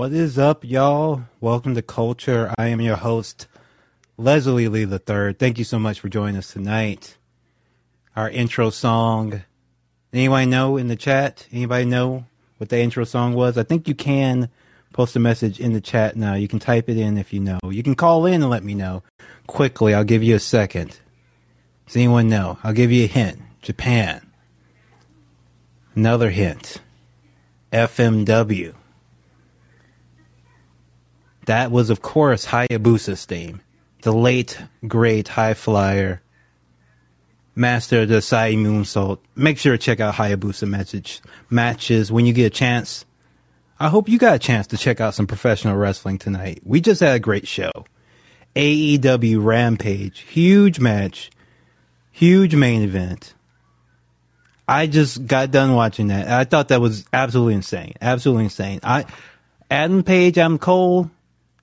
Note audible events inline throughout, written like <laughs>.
What is up, y'all? Welcome to Culture. I am your host, Leslie Lee III. Thank you so much for joining us tonight. Our intro song. Anybody know in the chat? Anybody know what the intro song was? I think you can post a message in the chat now. You can type it in if you know. You can call in and let me know quickly. I'll give you a second. Does anyone know? I'll give you a hint. Japan. Another hint. FMW. That was, of course, Hayabusa's theme. The late, great high flyer, master of the Sai moonsault. Make sure to check out Hayabusa message matches when you get a chance. I hope you got a chance to check out some professional wrestling tonight. We just had a great show. AEW Rampage, huge match, huge main event. I just got done watching that. I thought that was absolutely insane. Absolutely insane. I Adam Page, I'm Cole,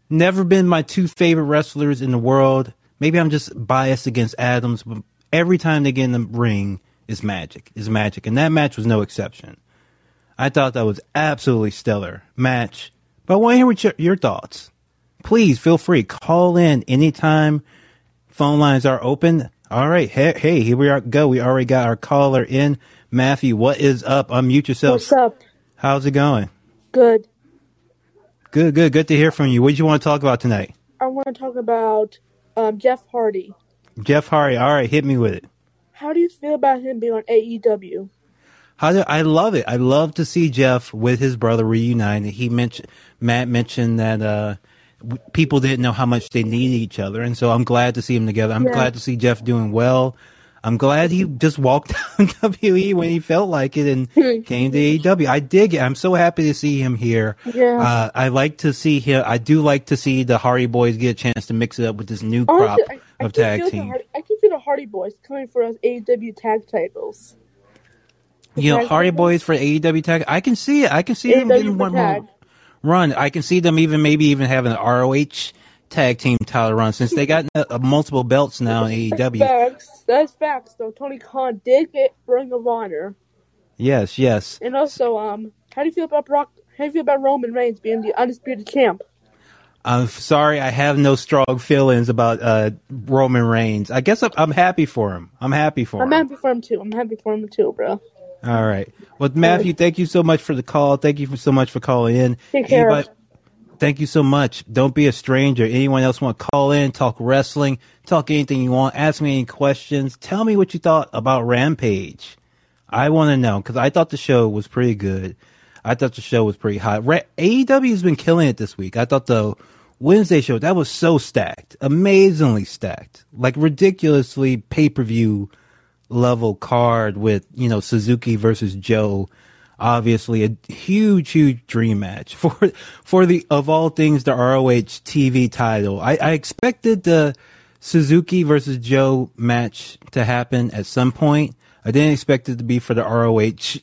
never been my two favorite wrestlers in the world. Maybe I'm just biased against Adams, but every time they get in the ring is magic. Is magic. And that match was no exception. I thought that was absolutely stellar match. But I want to hear what your, your thoughts. Please feel free. Call in anytime. Phone lines are open. All right. Hey, hey, here we are. Go. We already got our caller in. Matthew, what is up? Unmute yourself. What's up? How's it going? Good. Good, good. Good to hear from you. What did you want to talk about tonight? I want to talk about um, Jeff Hardy. Jeff Hardy. All right, hit me with it. How do you feel about him being on AEW? How do, I love it. I love to see Jeff with his brother reunited. He mentioned Matt mentioned that uh, w- people didn't know how much they needed each other, and so I'm glad to see them together. I'm Yeah. glad to see Jeff doing well. I'm glad he just walked <laughs> down WE when he felt like it and <laughs> came to AEW. I dig it. I'm so happy to see him here. Yeah. Uh, I like to see him. I do like to see the Hardy Boys get a chance to mix it up with this new crop Honestly, I, I of can tag the. Hardy, I can feel the Hardy Boys coming for us AEW tag titles. You know, Hardy titles? Boys for AEW tag. I can see it. I can see them getting one more run. I can see them even maybe even having an ROH tag team title run since they got uh, multiple belts now in AEW. Facts. That's facts, though. Tony Khan did get Ring of Honor. Yes, yes. And also, um, how do you feel about Brock? How do you feel about Roman Reigns being the undisputed champ? I'm sorry, I have no strong feelings about uh, Roman Reigns. I guess I'm, I'm happy for him. I'm happy for him. I'm happy for him too. I'm happy for him too, bro. All right. Well, Matthew, thank you so much for the call. Thank you for so much for calling in. Take care. Anybody- thank you so much. Don't be a stranger. Anyone else want to call in, talk wrestling, talk anything you want, ask me any questions. Tell me what you thought about Rampage. I want to know because I thought the show was pretty good. I thought the show was pretty hot. Ra- AEW has been killing it this week. I thought the Wednesday show that was so stacked, amazingly stacked, like ridiculously pay per view level card with you know Suzuki versus Joe. Obviously, a huge, huge dream match <laughs> for for the of all things the ROH TV title. I, I expected the Suzuki versus Joe match to happen at some point. I didn't expect it to be for the ROH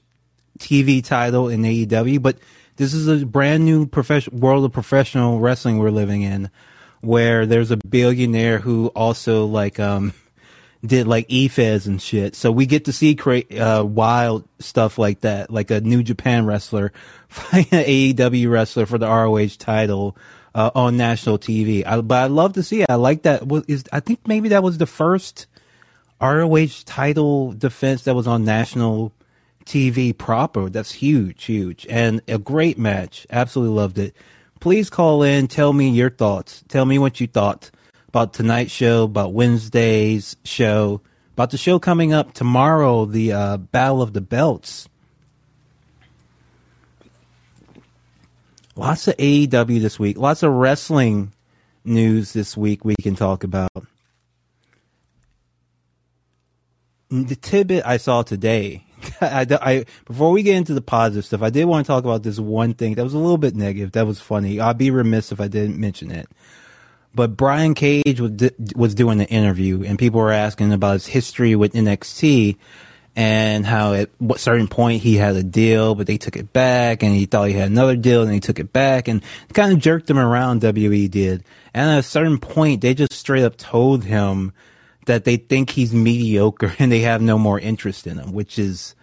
TV title in AEW, but this is a brand new profession, world of professional wrestling we're living in, where there's a billionaire who also like um did like EFES and shit. So we get to see create uh, wild stuff like that, like a New Japan wrestler <laughs> fighting an AEW wrestler for the ROH title uh, on national TV. I, but I love to see it. I like that. Is I think maybe that was the first ROH title defense that was on national TV proper. That's huge, huge, and a great match. Absolutely loved it. Please call in. Tell me your thoughts. Tell me what you thought about tonight's show, about Wednesday's show, about the show coming up tomorrow, the uh, Battle of the Belts. Lots of AEW this week. Lots of wrestling news this week we can talk about. the tidbit I saw today, <laughs> I, I- before we get into the positive stuff, I did want to talk about this one thing that was a little bit negative. That was funny. I'd be remiss if I didn't mention it. But Brian Cage was was doing the interview, and people were asking about his history with NXT and how at what certain point he had a deal, but they took it back, and he thought he had another deal, and they took it back, and kind of jerked him around. WE did, and at a certain point, they just straight up told him that they think he's mediocre <laughs> and they have no more interest in him, which is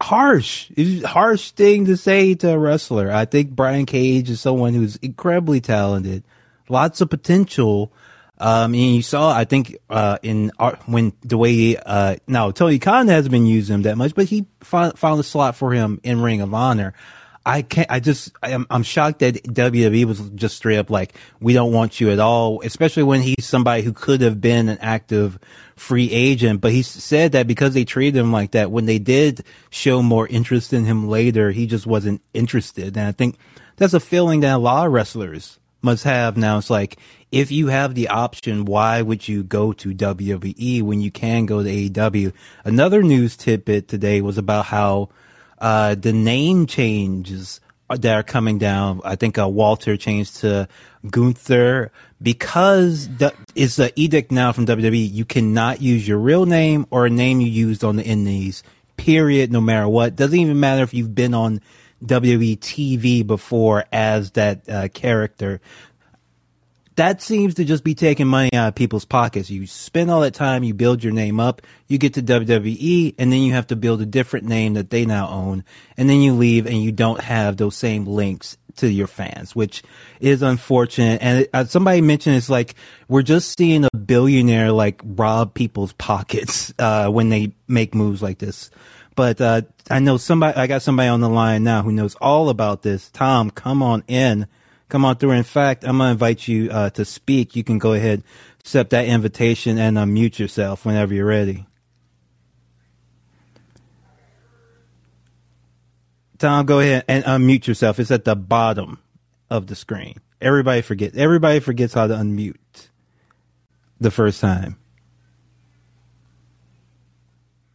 harsh. It's harsh thing to say to a wrestler. I think Brian Cage is someone who's incredibly talented, lots of potential. Um, and you saw, I think, uh, in uh, when the way, uh, now Tony Khan hasn't been using him that much, but he found, found a slot for him in Ring of Honor. I can't, I just, I'm, I'm shocked that WWE was just straight up like, we don't want you at all, especially when he's somebody who could have been an active free agent. But he said that because they treated him like that, when they did show more interest in him later, he just wasn't interested. And I think that's a feeling that a lot of wrestlers must have now. It's like, if you have the option, why would you go to WWE when you can go to AEW? Another news tidbit today was about how uh, the name changes that are coming down. I think uh, Walter changed to Gunther because the, it's an edict now from WWE. You cannot use your real name or a name you used on the Indies. Period. No matter what. Doesn't even matter if you've been on WWE TV before as that uh, character that seems to just be taking money out of people's pockets. You spend all that time, you build your name up, you get to WWE, and then you have to build a different name that they now own, and then you leave and you don't have those same links to your fans, which is unfortunate. And uh, somebody mentioned it's like we're just seeing a billionaire like rob people's pockets <laughs> uh, when they make moves like this. But uh, I know somebody. I got somebody on the line now who knows all about this. Tom, come on in come on through. In fact, I'm to invite you uh, to speak. You can go ahead, accept that invitation, and unmute yourself whenever you're ready. Tom, go ahead and unmute yourself. It's at the bottom of the screen. Everybody forgets. Everybody forgets how to unmute the first time.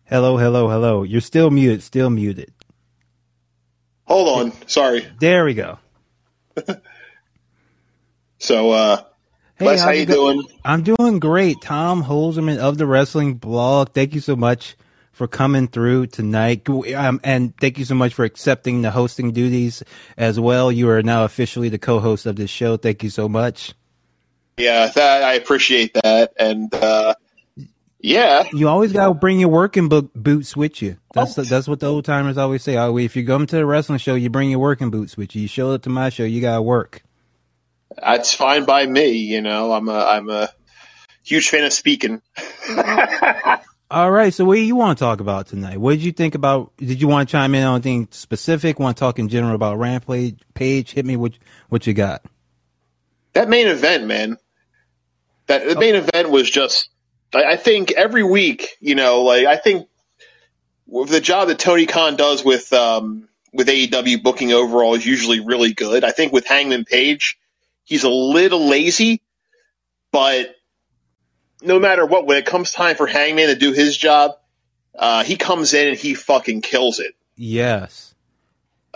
Hello, hello, hello. You're still muted. Still muted. Hold on. Sorry. There we go. <laughs> So, uh, hey, Les, how you go- doing? I'm doing great. Tom Holzerman of the Wrestling Blog. Thank you so much for coming through tonight. Um, and thank you so much for accepting the hosting duties as well. You are now officially the co-host of this show. Thank you so much. Yeah, that, I appreciate that. And, uh, yeah. You always got to bring your working book boots with you. That's oh. the, that's what the old timers always say. Oh, if you come to a wrestling show, you bring your working boots with you. You show up to my show, you got to work that's fine by me. You know, I'm a I'm a huge fan of speaking. <laughs> All right. So, what do you want to talk about tonight? What did you think about? Did you want to chime in on anything specific? Want to talk in general about Rampage? Page, hit me. What what you got? That main event, man. That the oh. main oh. event was just. I, I think every week, you know, like I think the job that Tony Khan does with um, with AEW booking overall is usually really good. I think with Hangman Page, He's a little lazy, but no matter what, when it comes time for Hangman to do his job, uh, he comes in and he fucking kills it. Yes.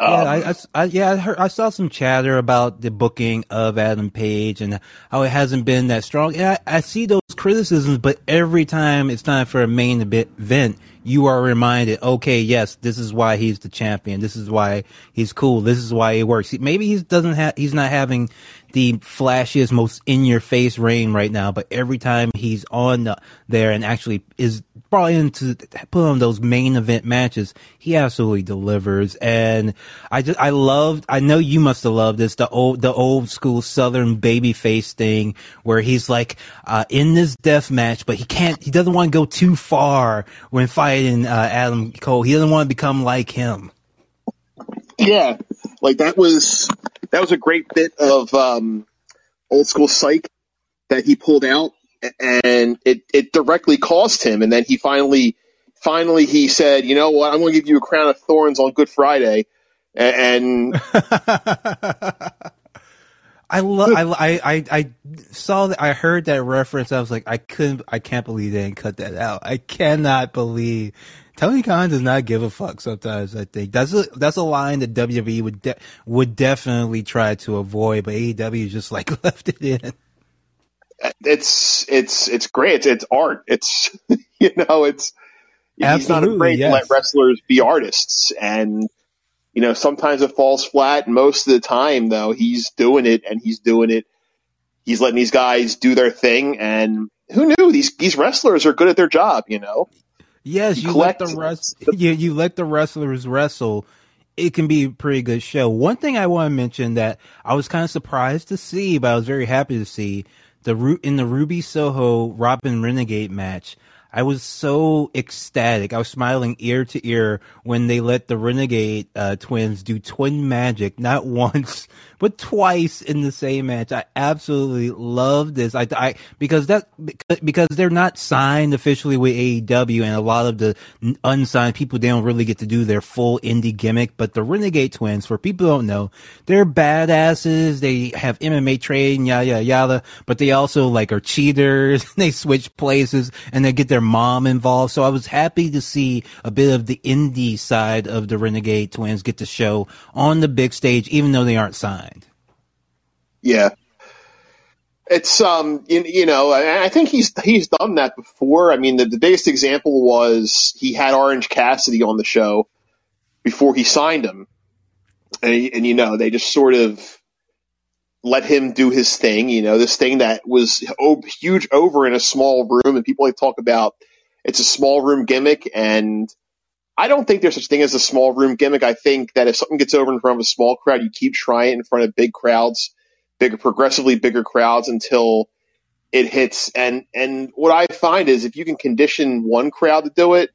Um, yeah, I, I, I, yeah, I, heard, I saw some chatter about the booking of Adam Page and how it hasn't been that strong. And I, I see those criticisms, but every time it's time for a main event, you are reminded, okay, yes, this is why he's the champion. This is why he's cool. This is why it works. Maybe he doesn't have, he's not having the flashiest, most in your face reign right now, but every time he's on there and actually is brought into put on those main event matches, he absolutely delivers. And I just, I loved, I know you must have loved this, the old, the old school Southern baby face thing where he's like, uh, in this death match, but he can't, he doesn't want to go too far when fighting, uh, Adam Cole. He doesn't want to become like him. Yeah. Like that was, that was a great bit of um, old school psych that he pulled out, and it it directly cost him. And then he finally finally he said, you know what, I'm going to give you a crown of thorns on Good Friday, and. <laughs> I love. I, I I saw that. I heard that reference. I was like, I couldn't. I can't believe they didn't cut that out. I cannot believe Tony Khan does not give a fuck. Sometimes I think that's a that's a line that WWE would de- would definitely try to avoid, but AEW just like <laughs> left it in. It's it's it's great. It's, it's art. It's <laughs> you know it's Absolutely, he's not afraid yes. to let wrestlers be artists, and you know sometimes it falls flat. Most of the time, though, he's doing it, and he's doing it. He's letting these guys do their thing, and who knew these these wrestlers are good at their job. You know. Yes, you, let the rest. you, you let the wrestlers wrestle. It can be a pretty good show. One thing I want to mention that I was kind of surprised to see, but I was very happy to see the in the Ruby Soho Robyn Renegade match. I was so ecstatic. I was smiling ear to ear when they let the Renegade uh, twins do twin magic, not <laughs> once, but twice in the same match. I absolutely love this. I, I because that because they're not signed officially with AEW, and a lot of the unsigned people they don't really get to do their full indie gimmick. But the Renegade Twins, for people who don't know, they're badasses. They have MMA training, yada yada yada. But they also like are cheaters. <laughs> they switch places and they get their mom involved. So I was happy to see a bit of the indie side of the Renegade Twins get to show on the big stage, even though they aren't signed. Yeah. It's um you, you know I think he's he's done that before. I mean the, the biggest example was he had Orange Cassidy on the show before he signed him, and, and you know they just sort of let him do his thing. You know this thing that was huge over in a small room, and people like talk about it's a small room gimmick, and I don't think there's such a thing as a small room gimmick. I think that if something gets over in front of a small crowd, you keep trying it in front of big crowds bigger, progressively bigger crowds until it hits. And and what I find is if you can condition one crowd to do it,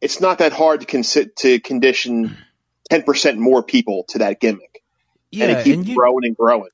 it's not that hard to to condition ten percent more people to that gimmick. Yeah, and it keeps and you, growing and growing.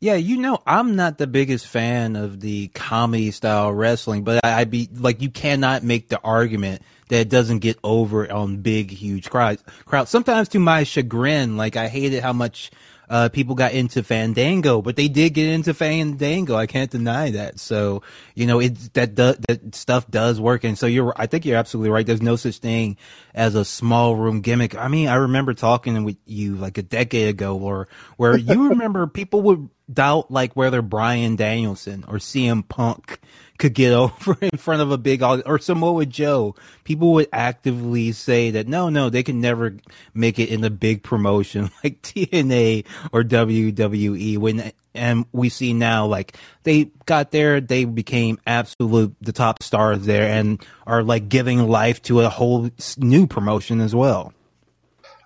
Yeah, you know, I'm not the biggest fan of the comedy style wrestling, but I, I be like, you cannot make the argument that it doesn't get over on big, huge crowds. Crowds. Sometimes to my chagrin, like I hated how much uh, people got into Fandango, but they did get into Fandango. I can't deny that. So, you know, it, that, do, that stuff does work. And so you're, I think you're absolutely right. There's no such thing as a small room gimmick. I mean, I remember talking with you like a decade ago or where you <laughs> remember people would doubt like whether Bryan Danielson or CM Punk could get <laughs> over in front of a big or Samoa Joe, people would actively say that no, no, they can never make it in a big promotion <laughs> like TNA or WWE. When and we see now like they got there, they became absolute the top stars there and are like giving life to a whole new promotion as well.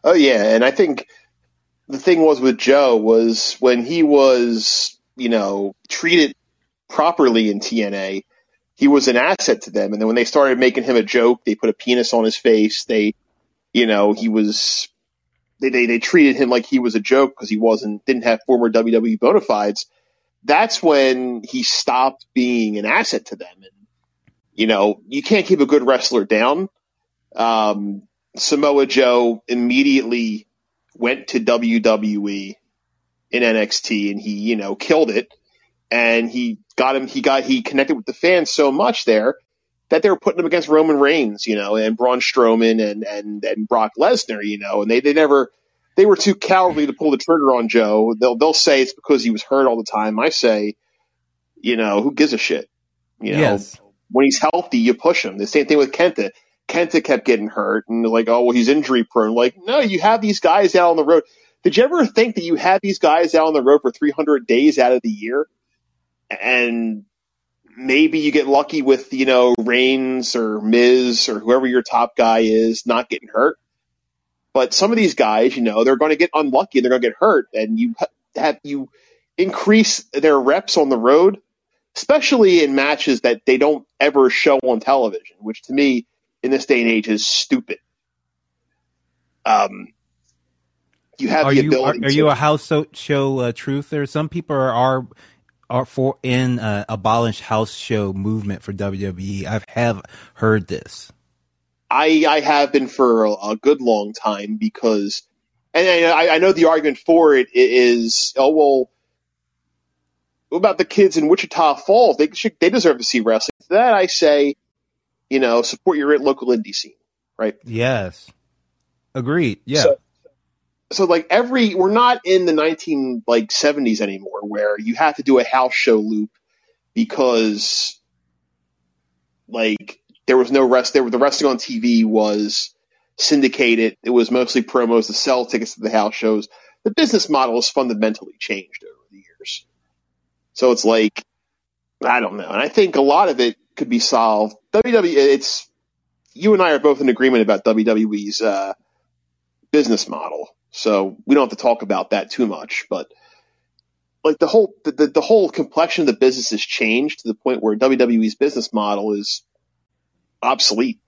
Oh yeah, and I think the thing was with Joe was when he was you know treated properly in TNA, he was an asset to them. And then when they started making him a joke, they put a penis on his face. They, you know, he was, they, they, they treated him like he was a joke because he wasn't, didn't have former WWE bona fides. That's when he stopped being an asset to them. And, you know, you can't keep a good wrestler down. Um, Samoa Joe immediately went to WWE in NXT and he, you know, killed it and he got him. He got he connected with the fans so much there that they were putting him against Roman Reigns, you know, and Braun Strowman and and and Brock Lesnar, you know, and they they never they were too cowardly to pull the trigger on Joe. They'll they'll say it's because he was hurt all the time. I say, you know, who gives a shit? You know, yes. when he's healthy, you push him. The same thing with Kenta. Kenta kept getting hurt and like, oh well, he's injury prone. Like, no, you have these guys out on the road. Did you ever think that you had these guys out on the road for 300 days out of the year? and maybe you get lucky with you know Reigns or Miz or whoever your top guy is not getting hurt. But some of these guys, you know, they're going to get unlucky. and They're going to get hurt, and you have you increase their reps on the road, especially in matches that they don't ever show on television, which to me in this day and age is stupid. Um, you have are the you, ability. Are, are to, you a house show uh, truther? Some people are, are are for in uh, abolish house show movement for WWE. I have heard this. I I have been for a, a good long time because, and I, I know the argument for it is oh well. What about the kids in Wichita Falls? They should, they deserve to see wrestling. That I say, you know, support your local indie scene, right? Yes, agreed. Yeah. So, so like every we're not in the 19 like 70s anymore where you have to do a house show loop because like there was no rest there the wrestling on TV was syndicated it was mostly promos to sell tickets to the house shows the business model has fundamentally changed over the years so it's like I don't know and I think a lot of it could be solved WWE it's you and I are both in agreement about WWE's uh, business model, so we don't have to talk about that too much. But like the whole the, the, the whole complexion of the business has changed to the point where WWE's business model is obsolete.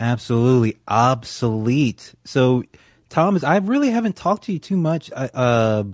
Absolutely obsolete. So, Thomas, I really haven't talked to you too much. Uh,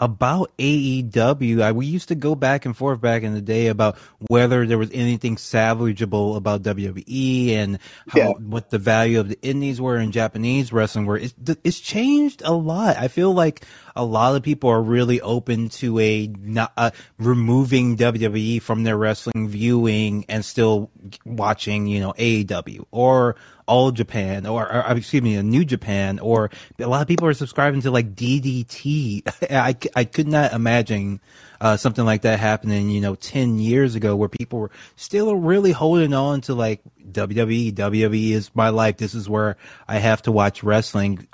about AEW. I, we used to go back and forth back in the day about whether there was anything salvageable about WWE and how, yeah. what the value of the indies were in Japanese wrestling were. It's, it's changed a lot. I feel like a lot of people are really open to a not uh, removing WWE from their wrestling viewing and still watching, you know, AEW or all Japan or, or, excuse me, a New Japan or a lot of people are subscribing to like DDT. <laughs> I, I could not imagine uh, something like that happening, you know, 10 years ago where people were still really holding on to like WWE, WWE is my life. This is where I have to watch wrestling.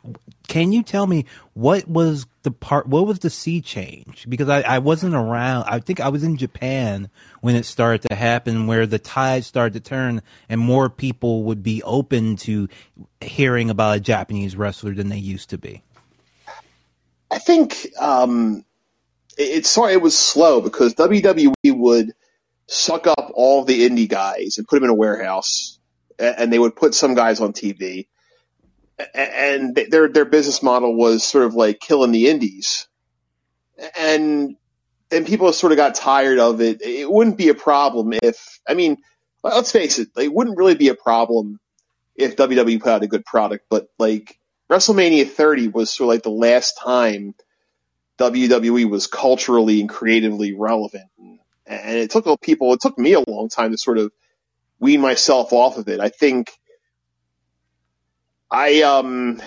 Can you tell me what was the part, what was the sea change? Because I, I wasn't around. I think I was in Japan when it started to happen where the tide started to turn and more people would be open to hearing about a Japanese wrestler than they used to be. I think, um, it, sorry, it was slow because WWE would suck up all the indie guys and put them in a warehouse and they would put some guys on TV and their their business model was sort of like killing the indies, and then people sort of got tired of it. It wouldn't be a problem if I mean, let's face it, it wouldn't really be a problem if WWE put out a good product, but like WrestleMania 30 was sort of like the last time WWE was culturally and creatively relevant, and it took people, it took me a long time to sort of wean myself off of it. I think I um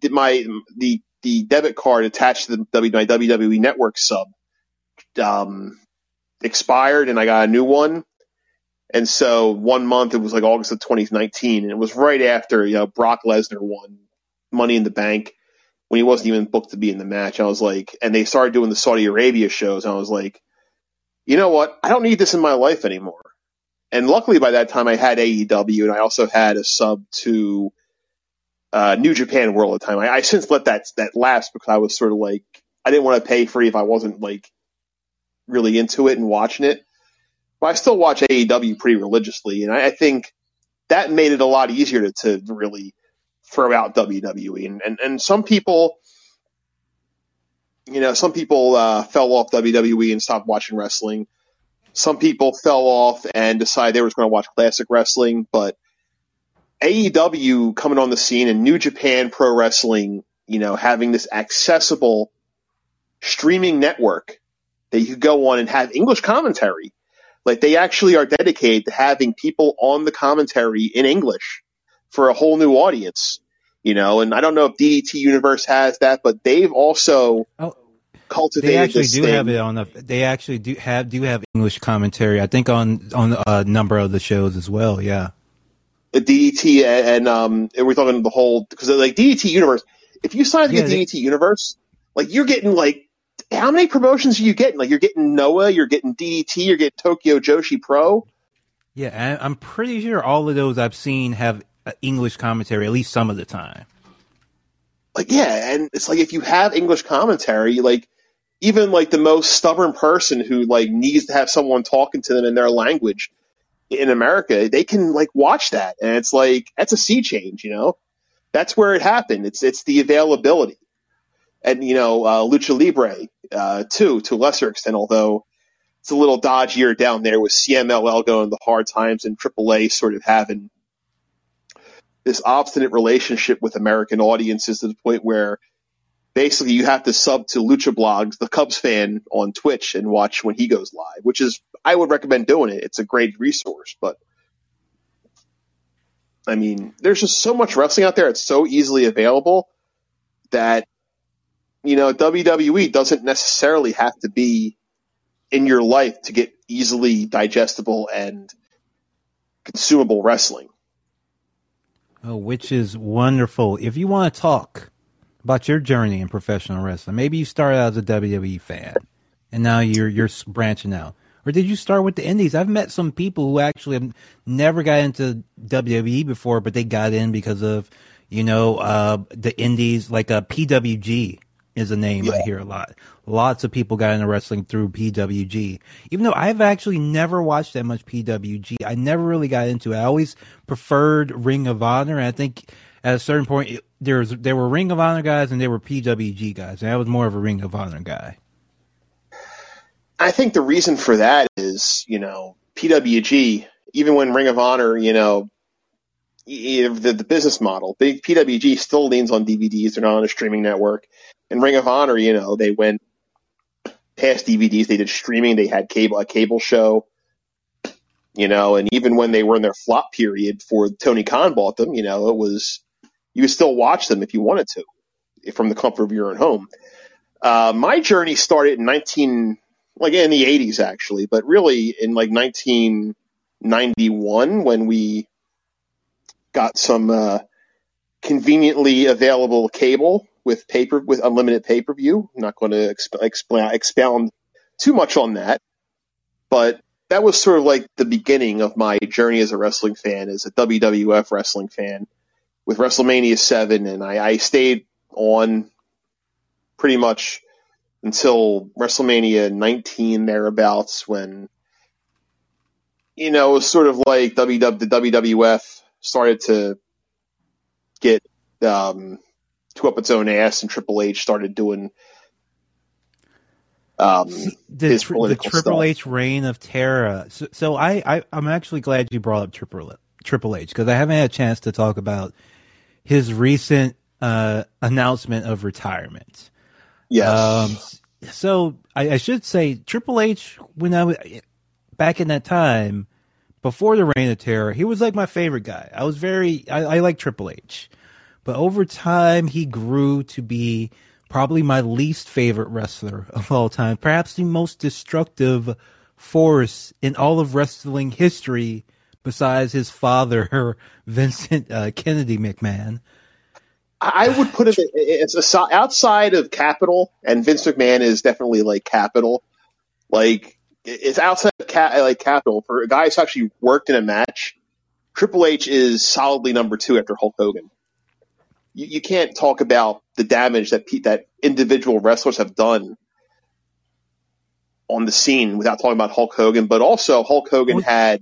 did my the the debit card attached to the WWE Network sub um expired and I got a new one. And so one month it was like August of 2019 and it was right after, you know, Brock Lesnar won Money in the Bank when he wasn't even booked to be in the match. I was like, and they started doing the Saudi Arabia shows. And I was like, you know what? I don't need this in my life anymore. And luckily by that time I had AEW and I also had a sub to uh, New Japan World at the time. I, I since let that that lapse because I was sort of like I didn't want to pay free if I wasn't like really into it and watching it. But I still watch AEW pretty religiously, and I, I think that made it a lot easier to, to really throw out WWE. And, and and some people, you know, some people uh, fell off WWE and stopped watching wrestling. Some people fell off and decided they were going to watch classic wrestling, but AEW coming on the scene and New Japan Pro Wrestling, you know, having this accessible streaming network that you could go on and have English commentary. Like they actually are dedicated to having people on the commentary in English for a whole new audience, you know, and I don't know if DDT Universe has that, but they've also oh, cultivated. They actually do thing. have it on the. They actually do have do have English commentary. I think on on a number of the shows as well. Yeah. DDT and um, and we're talking the whole because like DDT universe. If you sign up to yeah, DDT universe, like you're getting like how many promotions are you getting? Like you're getting Noah, you're getting DDT, you're getting Tokyo Joshi Pro. Yeah, I'm pretty sure all of those I've seen have English commentary at least some of the time. Like yeah, and it's like if you have English commentary, like even like the most stubborn person who like needs to have someone talking to them in their language in America, they can like watch that, and it's like that's a sea change, you know. That's where it happened. It's it's the availability, and you know, uh, Lucha Libre uh, too, to a lesser extent, although it's a little dodgier down there with CMLL going the hard times and AAA sort of having this obstinate relationship with American audiences to the point where basically you have to sub to Lucha Blogs, the Cubs fan on Twitch and watch when he goes live, which is, I would recommend doing it. It's a great resource, but I mean, there's just so much wrestling out there. It's so easily available that, you know, WWE doesn't necessarily have to be in your life to get easily digestible and consumable wrestling. Oh, which is wonderful. If you want to talk about your journey in professional wrestling. Maybe you started out as a WWE fan, and now you're you're branching out, or did you start with the indies? I've met some people who actually have never got into WWE before, but they got in because of you know uh, the indies, like a uh, PWG is a name yeah. I hear a lot. Lots of people got into wrestling through PWG. Even though I've actually never watched that much PWG, I never really got into it. I always preferred Ring of Honor. And I think at a certain point, there was there were Ring of Honor guys and there were PWG guys, and I was more of a Ring of Honor guy. I think the reason for that is, you know, PWG, even when Ring of Honor, you know, the, the business model, big PWG still leans on DVDs. They're not on a streaming network. And Ring of Honor, you know, they went past DVDs. They did streaming. They had cable, a cable show, you know, and even when they were in their flop period for Tony Khan bought them, you know, it was, you could still watch them if you wanted to from the comfort of your own home. Uh, my journey started in 19, like in the 80s actually, but really in like 1991 when we got some, uh, conveniently available cable with paper with unlimited pay per view. I'm not going to exp- exp- expound too much on that, but that was sort of like the beginning of my journey as a wrestling fan, as a WWF wrestling fan, with WrestleMania seven, and I, I stayed on pretty much until WrestleMania 19 thereabouts when you know it was sort of like WW the WWF started to get um, to up its own ass, and Triple H started doing um, the, the Triple stuff. H reign of terror. So, so I, I am actually glad you brought up Triple Triple H because I haven't had a chance to talk about his recent uh, announcement of retirement. Yes. Um, so I, I, should say Triple H when I was back in that time before the reign of terror, he was like my favorite guy. I was very I, I like Triple H. But over time, he grew to be probably my least favorite wrestler <laughs> of all time, perhaps the most destructive force in all of wrestling history besides his father, <laughs> Vincent uh, Kennedy McMahon. I would put it it's a, outside of Capital, and Vince McMahon is definitely like Capital. Like it's outside of like Capital for a guy who's actually worked in a match. Triple H is solidly number two after Hulk Hogan you, you can't talk about the damage that that individual wrestlers have done on the scene without talking about Hulk Hogan. But also, Hulk Hogan had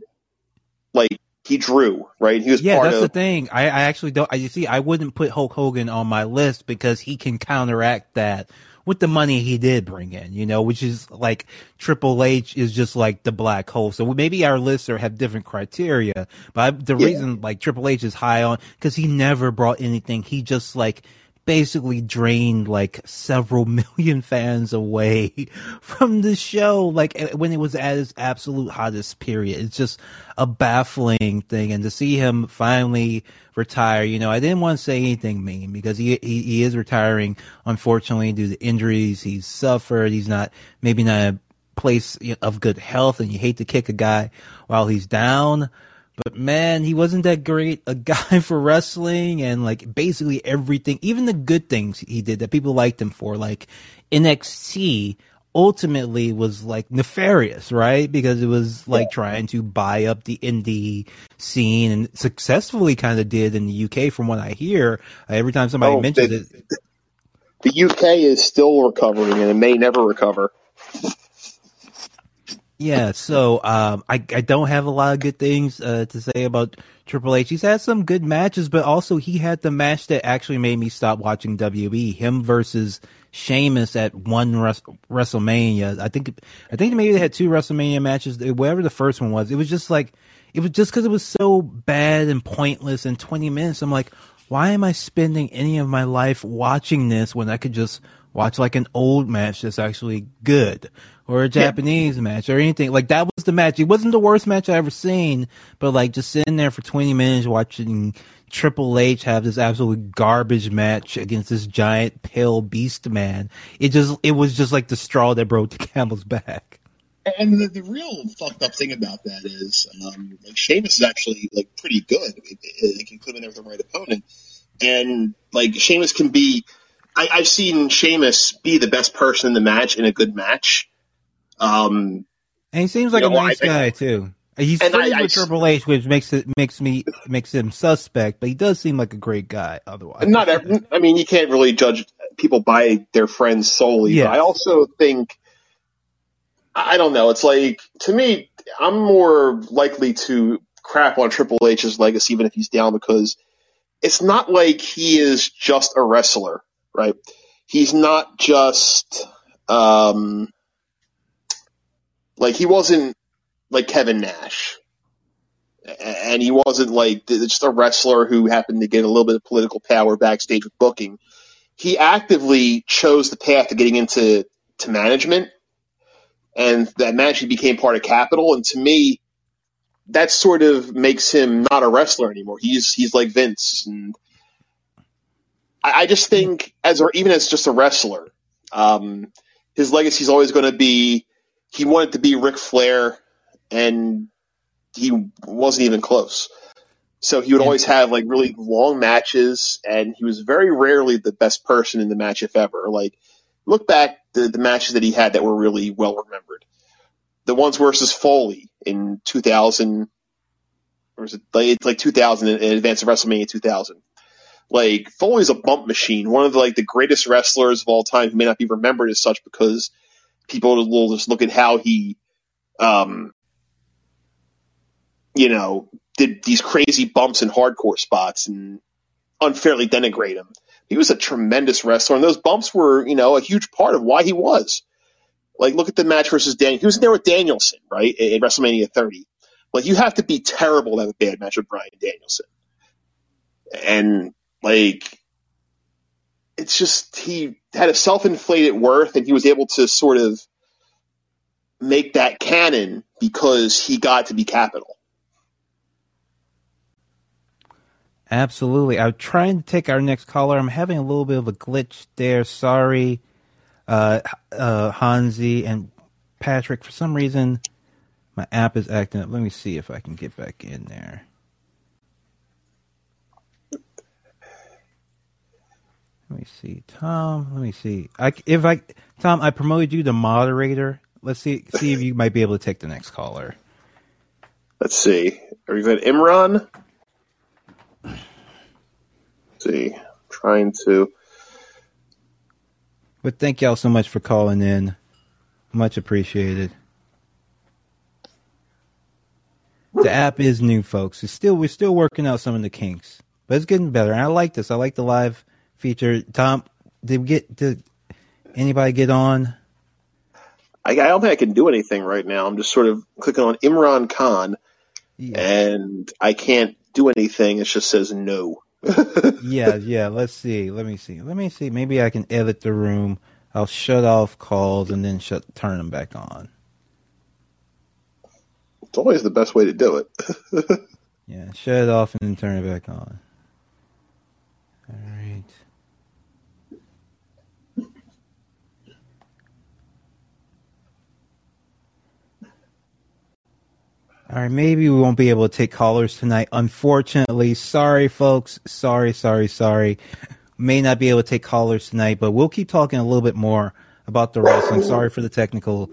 like he drew right. He was yeah. that's of, the thing. I, I actually don't. I, you see, I wouldn't put Hulk Hogan on my list because he can counteract that with the money he did bring in, you know, which is like Triple H is just like the black hole. So maybe our lists are have different criteria, but the yeah. reason like Triple H is high on because he never brought anything. He just like basically drained like several <laughs> million fans away from the show. Like when it was at its absolute hottest period it's just a baffling thing. And to see him finally retire you know i didn't want to say anything mean because he he, he is retiring unfortunately due to injuries. He's suffered. He's not maybe not a place of good health and you hate to kick a guy while he's down but man, he wasn't that great a guy <laughs> for wrestling and like basically everything, even the good things he did that people liked him for, like NXT ultimately was like nefarious, right? Because it was like trying to buy up the indie scene and successfully kind of did in the UK from what I hear. Uh, every time somebody oh, mentions the, it. The UK is still recovering and it may never recover. Yeah, so um, I I don't have a lot of good things uh, to say about Triple H. He's had some good matches, but also he had the match that actually made me stop watching WWE. Him versus Sheamus at one Res- WrestleMania. I think I think maybe they had two WrestleMania matches. Whatever the first one was, it was just like it was just because it was so bad and pointless in 20 minutes. I'm like, why am I spending any of my life watching this when I could just watch like an old match that's actually good? or a Japanese yeah. match or anything. Like that was the match. It wasn't the worst match I ever seen, but like just sitting there for 20 minutes watching Triple H have this absolute garbage match against this giant pale beast man. It just, it was just like the straw that broke the <laughs> camel's back. And the, the real fucked up thing about that is, um, like Sheamus is actually like pretty good. It, it, can put him in there with the right opponent. And like Sheamus can be, I, I've seen Sheamus be the best person in the match in a good match um, And he seems like You know, a I nice think- guy too. He's friends I- I with s- Triple H, which makes it makes me makes him suspect. But he does seem like a great guy. Otherwise, not every, I mean, you can't really judge people by their friends solely. But I also think, I don't know. It's like to me, I'm more likely to crap on Triple H's legacy, even if he's down, because it's not like he is just a wrestler, right? He's not just um, like he wasn't like Kevin Nash. And he wasn't like just a wrestler who happened to get a little bit of political power backstage with booking. He actively chose the path to getting into to management, and that management became part of Capital. And to me, that sort of makes him not a wrestler anymore. He's he's like Vince, and I, I just think as or even as just a wrestler, um, his legacy is always going to be. He wanted to be Ric Flair, and he wasn't even close. So he would Yeah. always have like really long matches, and he was very rarely the best person in the match, if ever. Like look back the the matches that he had that were really well remembered. The ones versus Foley in 2000, or was it like, it's like 2000 in, in advance of WrestleMania 2000. Like Foley's a bump machine, one of the, like the greatest wrestlers of all time who may not be remembered as such because people will just look at how he, um, you know, did these crazy bumps in hardcore spots and unfairly denigrate him. He was a tremendous wrestler, and those bumps were, you know, a huge part of why he was. Like, look at the match versus Daniel. He was in there with Danielson, right, in WrestleMania 30. Like, you have to be terrible to have a bad match with Bryan Danielson. And, like, it's just, he had a self inflated worth, and he was able to sort of make that canon because he got to be capital. Absolutely. I'm trying to take our next caller. I'm having a little bit of a glitch there. Sorry, uh, uh, Hansi and Patrick. For some reason, my app is acting up. Let me see if I can get back in there. Let me see, Tom. Let me see. I if I Tom, I promoted you to moderator. Let's see see if you might be able to take the next caller. Let's see. Are we good? Imran? Let's see. trying to. But thank y'all so much for calling in. Much appreciated. The app is new, folks. It's still we're still working out some of the kinks, but it's getting better. And I like this. I like the live feature. Tom, did we get did anybody get on? I, I don't think I can do anything right now. I'm just sort of clicking on Imran Khan, Yeah, and I can't do anything. It just says no. <laughs> yeah, yeah. Let's see. Let me see. Let me see. Maybe I can edit the room. I'll shut off calls and then shut turn them back on. It's always the best way to do it. <laughs> Yeah, shut it off and then turn it back on. All right. All right, maybe we won't be able to take callers tonight. Unfortunately, sorry, folks. Sorry, sorry, sorry. May not be able to take callers tonight, but we'll keep talking a little bit more about the wrestling. Sorry for the technical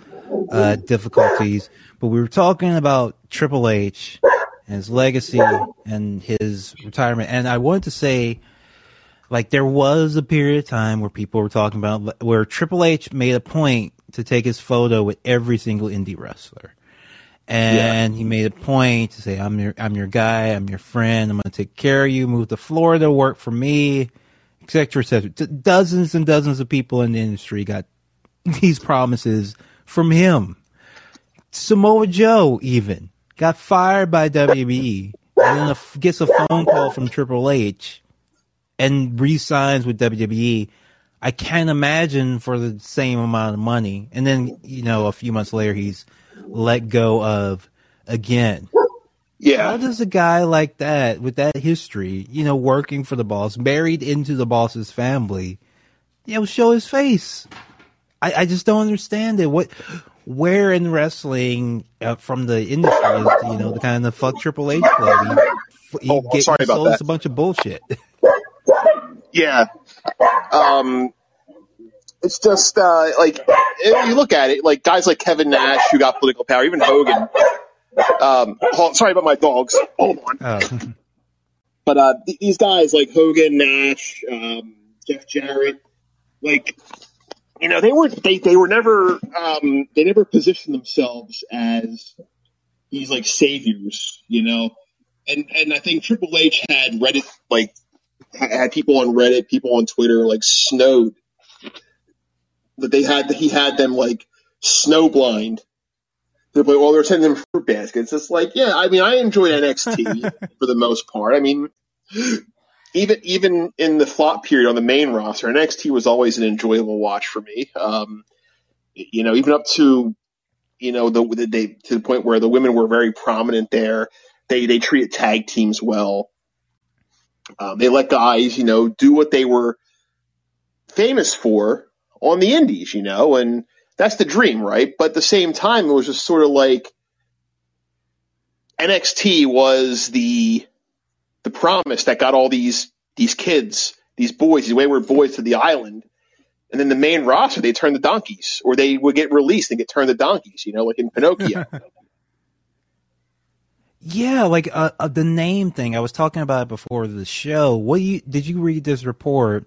uh, difficulties, but we were talking about Triple H and his legacy and his retirement. And I wanted to say, like, there was a period of time where people were talking about where Triple H made a point to take his photo with every single indie wrestler. And he made a point to say, "I'm your, I'm your guy. I'm your friend. I'm going to take care of you. Move to Florida, work for me, etc., etc." Dozens and dozens of people in the industry got these promises from him. Samoa Joe even got fired by WWE and then a, gets a phone call from Triple H and re-signs with WWE. I can't imagine for the same amount of money. And then, you know, a few months later, he's let go of again. Yeah. How does a guy like that, with that history, you know, working for the boss, married into the boss's family, you know, show his face? I, I just don't understand it. What, where in wrestling uh, from the industry is, you know, the kind of fuck Triple H club? He, he, Oh, get- sorry he about that. a bunch of bullshit. <laughs> Yeah. Um, it's just uh, like if you look at it, like guys like Kevin Nash who got political power, even Hogan. Um, hold- sorry about my dogs. Hold on. Oh. <laughs> But uh, th- these guys like Hogan, Nash, um, Jeff Jarrett, like you know, they were they they were never um, they never positioned themselves as these like saviors, you know. And and I think Triple H had Reddit like had people on Reddit, people on Twitter like snowed that they had he had them like snowblind. Like, well, they're sending them fruit baskets. It's like, yeah, I mean, I enjoyed NXT <laughs> for the most part. I mean, even even in the flop period on the main roster, NXT was always an enjoyable watch for me. Um, you know, even up to you know the, the they to the point where the women were very prominent there. They they treated tag teams well. Um, they let guys, you know, do what they were famous for on the indies, you know, and that's the dream, right? But at the same time, it was just sort of like NXT was the the promise that got all these these kids, these boys, these wayward boys to the island. And then the main roster, they turn the donkeys, or they would get released and get turned to donkeys, you know, like in Pinocchio. <laughs> Yeah, like uh, uh, the name thing. I was talking about it before the show. What you did you read this report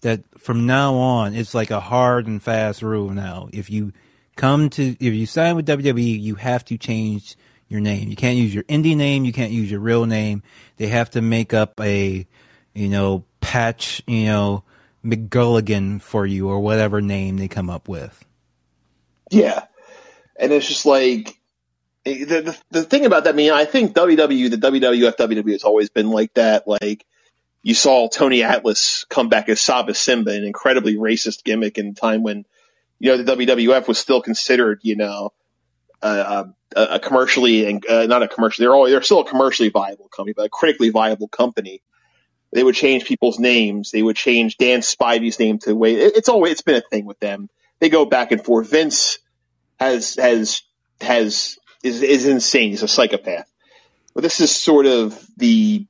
that from now on it's like a hard and fast rule now. If you come to if you sign with WWE, you have to change your name. You can't use your indie name, you can't use your real name. They have to make up a you know, patch, you know, McGulligan for you or whatever name they come up with. Yeah, and it's just like eh, the, the the thing about that. I mean, I think WWE, the WWF, WWE has always been like that. Like you saw Tony Atlas come back as Saba Simba, an incredibly racist gimmick in a time when you know the WWF was still considered, you know, a, a, commercially and uh, not a commercially. They're all they're still a commercially viable company, but a critically viable company. They would change people's names. They would change Dan Spivey's name to wait. It's always it's been a thing with them. They go back and forth. Vince has has has is is insane. He's a psychopath. But this is sort of the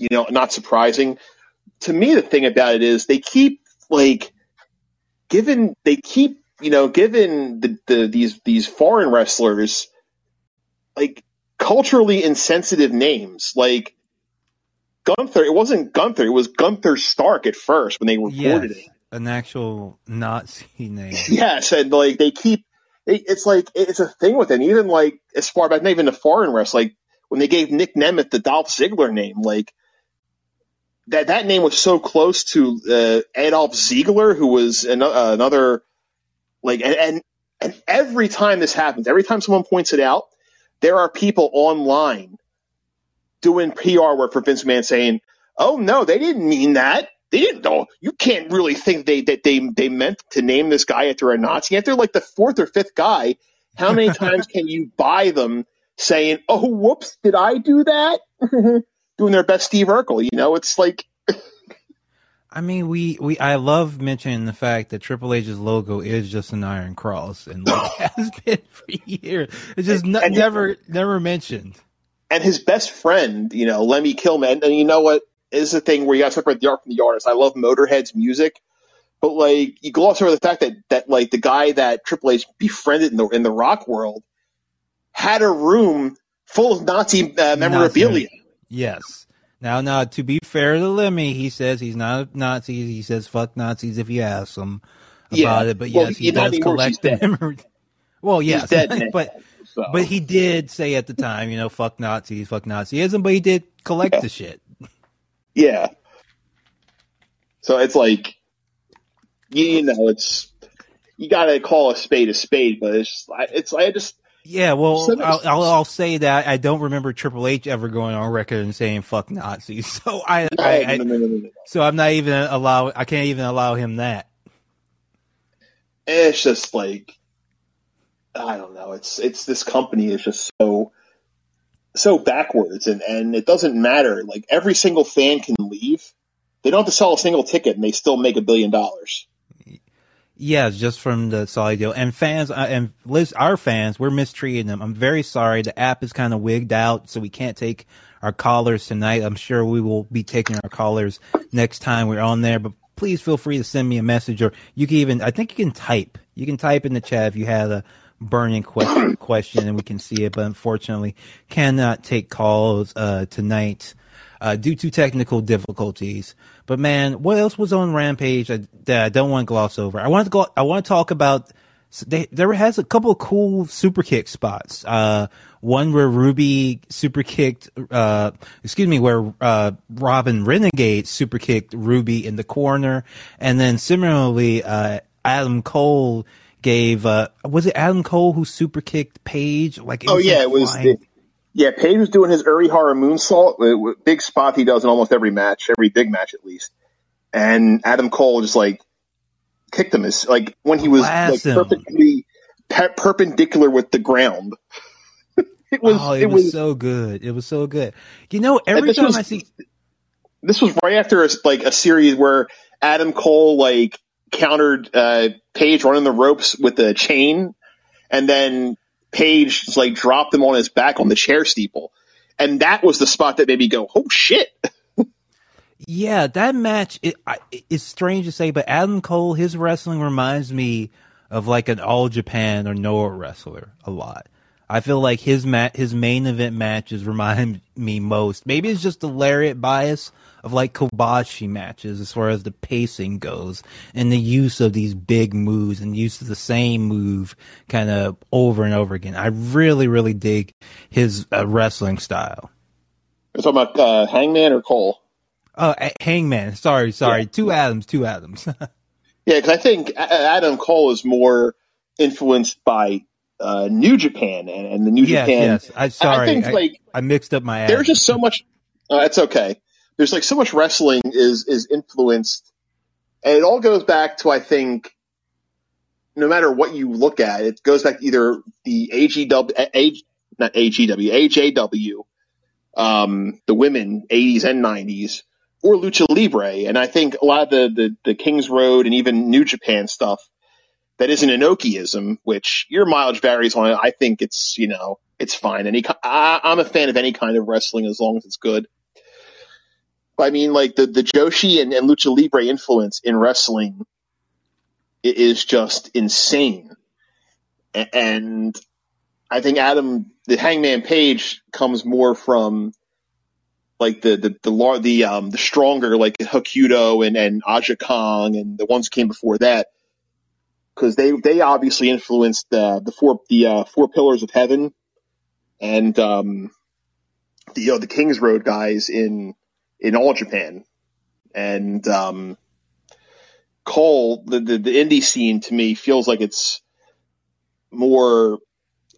you know not surprising to me. The thing about it is they keep like given they keep you know given the, the these these foreign wrestlers like culturally insensitive names like Gunther. It wasn't Gunther. It was Gunther Stark at first when they reported Yes, it. an actual Nazi name. <laughs> Yes, and like they keep it, it's like it's a thing with them. Even like as far back, not even the foreign wrestling. Like when they gave Nick Nemeth the Dolph Ziggler name, like that that name was so close to uh, Adolf Ziegler, who was an, uh, another like and, and and every time this happens, every time someone points it out, there are people online doing PR work for Vince McMahon saying, "Oh no, they didn't mean that." They didn't know. You can't really think they that they they meant to name this guy after a Nazi. After like the fourth or fifth guy, how many <laughs> times can you buy them saying, "Oh, whoops, did I do that?" <laughs> Doing their best Steve Urkel. You know, it's like I mean, we, we I love mentioning the fact that Triple H's logo is just an iron cross and like <laughs> has been for years. It's just And- no- and- never never mentioned. and his best friend, you know, Lemmy Kilman, and you know what is the thing where you got to separate the art from the artist. I love Motorhead's music, but like you gloss over the fact that that like the guy that Triple H befriended in the in the rock world had a room full of Nazi uh, memorabilia. Yes. Now, now, to be fair to Lemmy, he says he's not a Nazi. He says fuck Nazis if you ask him about Yeah. it. But Well, yes, he does collect <laughs> he's the memory. Well, yes, dead <laughs> but So. but he did say at the time, you know, fuck Nazis, fuck Nazism. But he did collect Yeah. the shit. Yeah. So it's like, you, you know, it's you got to call a spade a spade, but it's it's I just Yeah, well, So- I'll, I'll, I'll say that I don't remember Triple H ever going on record and saying "fuck Nazis," <laughs> so I, I, I no, no, no, no, no. so I'm not even allow. I can't even allow him that. it's just like I don't know. It's it's this company is just so so backwards, and and it doesn't matter. Like every single fan can leave. They don't have to sell a single ticket, and they still make a billion dollars. Yeah, just from the Saudi deal. And fans, uh, and Liz, our fans, we're mistreating them. I'm very sorry. The app is kind of wigged out, so we can't take our callers tonight. I'm sure we will be taking our callers next time we're on there. But please feel free to send me a message or you can even, I think you can type. You can type in the chat if you had a burning question, <clears throat> question and we can see it, but unfortunately cannot take calls, uh, tonight, uh, due to technical difficulties. But man, what else was on Rampage that I don't want to gloss over? I want to go, I want to talk about, they, there has a couple of cool super kick spots. Uh, one where Ruby super kicked, uh, excuse me, where, uh, Robyn Renegade super kicked Ruby in the corner. And then similarly, uh, Adam Cole gave, uh, was it Adam Cole who super kicked Page? Like, oh yeah, it was, it, yeah, Page was doing his Orihara moonsault, big spot he does in almost every match, every big match at least. And Adam Cole just like kicked him as like when he was like perfectly pe- perpendicular with the ground. <laughs> It was. Oh, it, it was, was, so good. It was so good. You know, every time was, I see, this was right after a, like a series where Adam Cole like countered uh, Page running the ropes with a chain, and then Page like dropped him on his back on the chair steeple, and that was the spot that made me go, "Oh shit." yeah, that match it, it's strange to say, but Adam Cole, his wrestling reminds me of like an All Japan or Noah wrestler a lot. I feel like his mat, his main event matches remind <laughs> me most. Maybe it's just the lariat bias of like Kobashi matches as far as the pacing goes and the use of these big moves and use of the same move kind of over and over again. I really, really dig his uh, wrestling style. You're talking about uh, Hangman or Cole? Oh, Hangman. Sorry, sorry. Yeah. Two Adams, two Adams. <laughs> yeah, because I think Adam Cole is more influenced by uh, New Japan and, and the New yes, Japan. Yes, I sorry, I, think, I, like I mixed up my. There's just so much. Uh, it's okay. There's like so much wrestling is is influenced, and it all goes back to I think. No matter what you look at, it goes back to either the AGW, A, not AGW, AJW, um, the women 80s and 90s, or Lucha Libre. And I think a lot of the, the, the Kings Road and even New Japan stuff that isn't Inokiism, which your mileage varies on. I think it's, you know, it's fine. Any, I, I'm a fan of any kind of wrestling as long as it's good. But I mean, like the, the Joshi and, and Lucha Libre influence in wrestling is just insane. And I think Adam, the Hangman Page comes more from like the, the, the, the, um, the stronger, like Hokuto and, and Aja Kong and the ones came before that because they they obviously influenced the the four the uh, four pillars of heaven and um, the you know, the Kings Road guys in in all Japan and um, Cole the, the the indie scene to me feels like it's more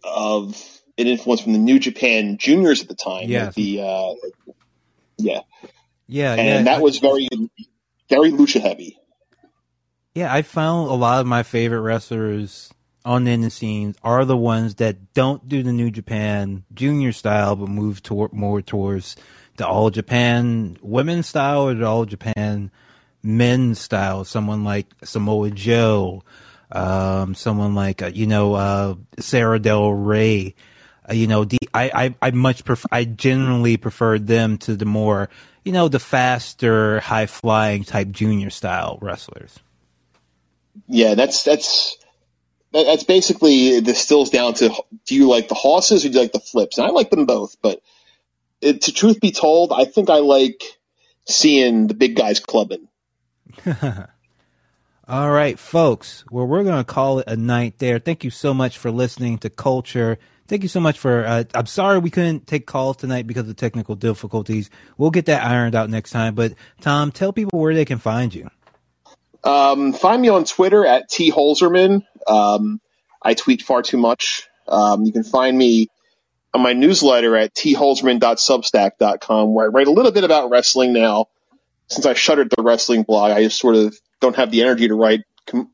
of an influence from the New Japan juniors at the time. Yeah. Like the uh, yeah. Yeah, and yeah. that was very very lucha heavy. Yeah, I found a lot of my favorite wrestlers on the indie scenes are the ones that don't do the New Japan junior style, but move toward more towards the All Japan women's style or the All Japan men's style. Someone like Samoa Joe, um, someone like uh, you know uh, Sarah Del Rey. Uh, you know, the, I, I I much prefer. I generally preferred them to the more you know the faster, high flying type junior style wrestlers yeah, that's that's that's basically distills down to do you like the hosses or do you like the flips? And I like them both, but it, to truth be told, I think I like seeing the big guys clubbing. <laughs> All right, folks. Well, we're going to call it a night there. Thank you so much for listening to Culture. Thank you so much for. Uh, I'm sorry we couldn't take calls tonight because of technical difficulties. We'll get that ironed out next time. But Tom, tell people where they can find you. Um, find me on Twitter at T Holzerman. Um, I tweet far too much. Um, you can find me on my newsletter at tholzerman.substack.com where I write a little bit about wrestling now. Since I shuttered the wrestling blog, I just sort of don't have the energy to write com-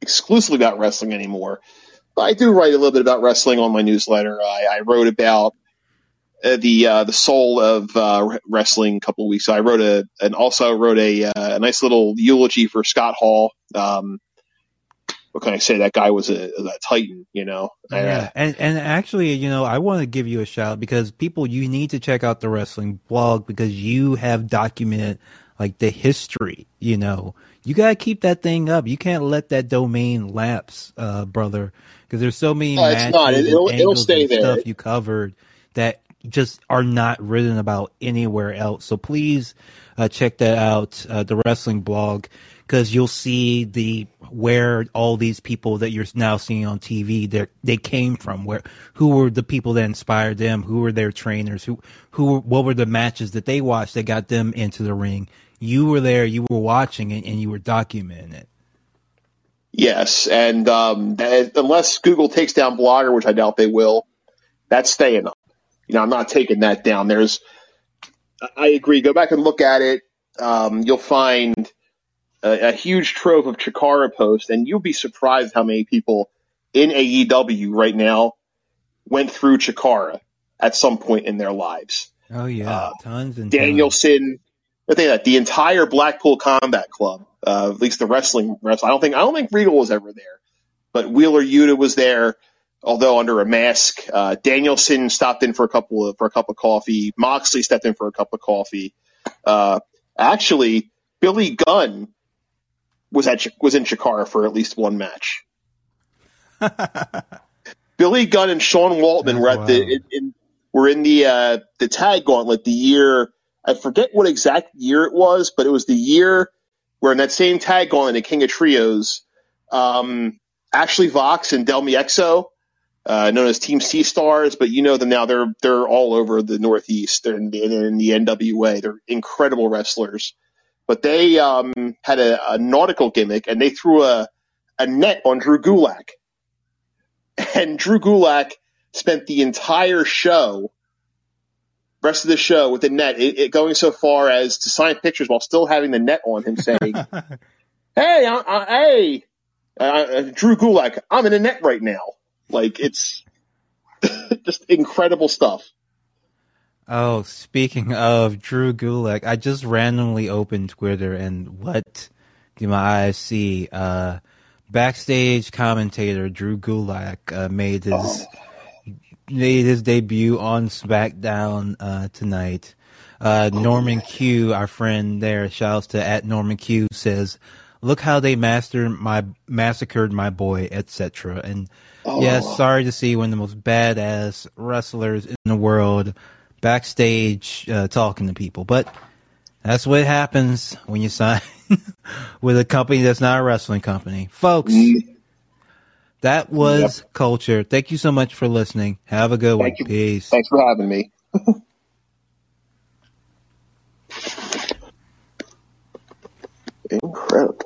exclusively about wrestling anymore. But I do write a little bit about wrestling on my newsletter. I, I wrote about uh, the uh, the soul of uh, wrestling a couple of weeks. So I wrote a and also wrote a, uh, a nice little eulogy for Scott Hall. Um, what can I say? That guy was a, a titan, you know. Yeah, and and actually, you know, I want to give you a shout because people, you need to check out the wrestling blog because you have documented like the history. You know, you gotta keep that thing up. You can't let that domain lapse, uh, brother, because there's so many No, it's not. It- and it'll- it'll angles stay and there. stuff you covered that just are not written about anywhere else. So please uh, check that out, uh, the wrestling blog, because you'll see the where all these people that you're now seeing on TV they they came from. Where who were the people that inspired them? Who were their trainers? Who who what were the matches that they watched that got them into the ring? You were there, you were watching it, and you were documenting it. Yes, and um, that, unless Google takes down Blogger, which I doubt they will, that's staying. You know, I'm not taking that down. There's, I agree. Go back and look at it. Um, you'll find a, a huge trove of Chikara posts, and you'll be surprised how many people in AEW right now went through Chikara at some point in their lives. Oh yeah, Uh, tons and tons. Danielson. I think that the entire Blackpool Combat Club, uh, at least the wrestling wrestling. I don't think I don't think Regal was ever there, but Wheeler Yuta was there, although under a mask. Uh, Danielson stopped in for a couple of for a cup of coffee. Moxley stepped in for a cup of coffee. Uh, actually, Billy Gunn was at was in Chikara for at least one match. <laughs> Billy Gunn and Sean Waltman That's were at the in, in, were in the uh, the tag gauntlet the year I forget what exact year it was, but it was the year where in that same tag gauntlet in King of Trios, um, Ashley Vox and Delmi Exo, uh, known as Team Sea Stars, but you know them now. They're they're all over the Northeast. They're in the, in the NWA. They're incredible wrestlers, but they um, had a, a nautical gimmick and they threw a a net on Drew Gulak, <laughs> and Drew Gulak spent the entire show rest of the show with the net, it, it going so far as to sign pictures while still having the net on him, saying, <laughs> "Hey, I, I, hey, uh, uh, Drew Gulak, I'm in a net right now." Like it's <laughs> just incredible stuff. Oh, speaking of Drew Gulak, I just randomly opened Twitter and what do my eyes see? Uh, backstage commentator Drew Gulak uh, made his made his debut on SmackDown uh, tonight. Uh, Norman Q, our friend there, shouts to at Norman Q says, "Look how they mastered my massacred my boy, etc." And Oh. yes, sorry to see one of the most badass wrestlers in the world backstage uh, talking to people, but that's what happens when you sign <laughs> with a company that's not a wrestling company, folks. That was culture. Thank you so much for listening. Have a good one. Thank you. Peace. Thanks for having me. <laughs> Incredible.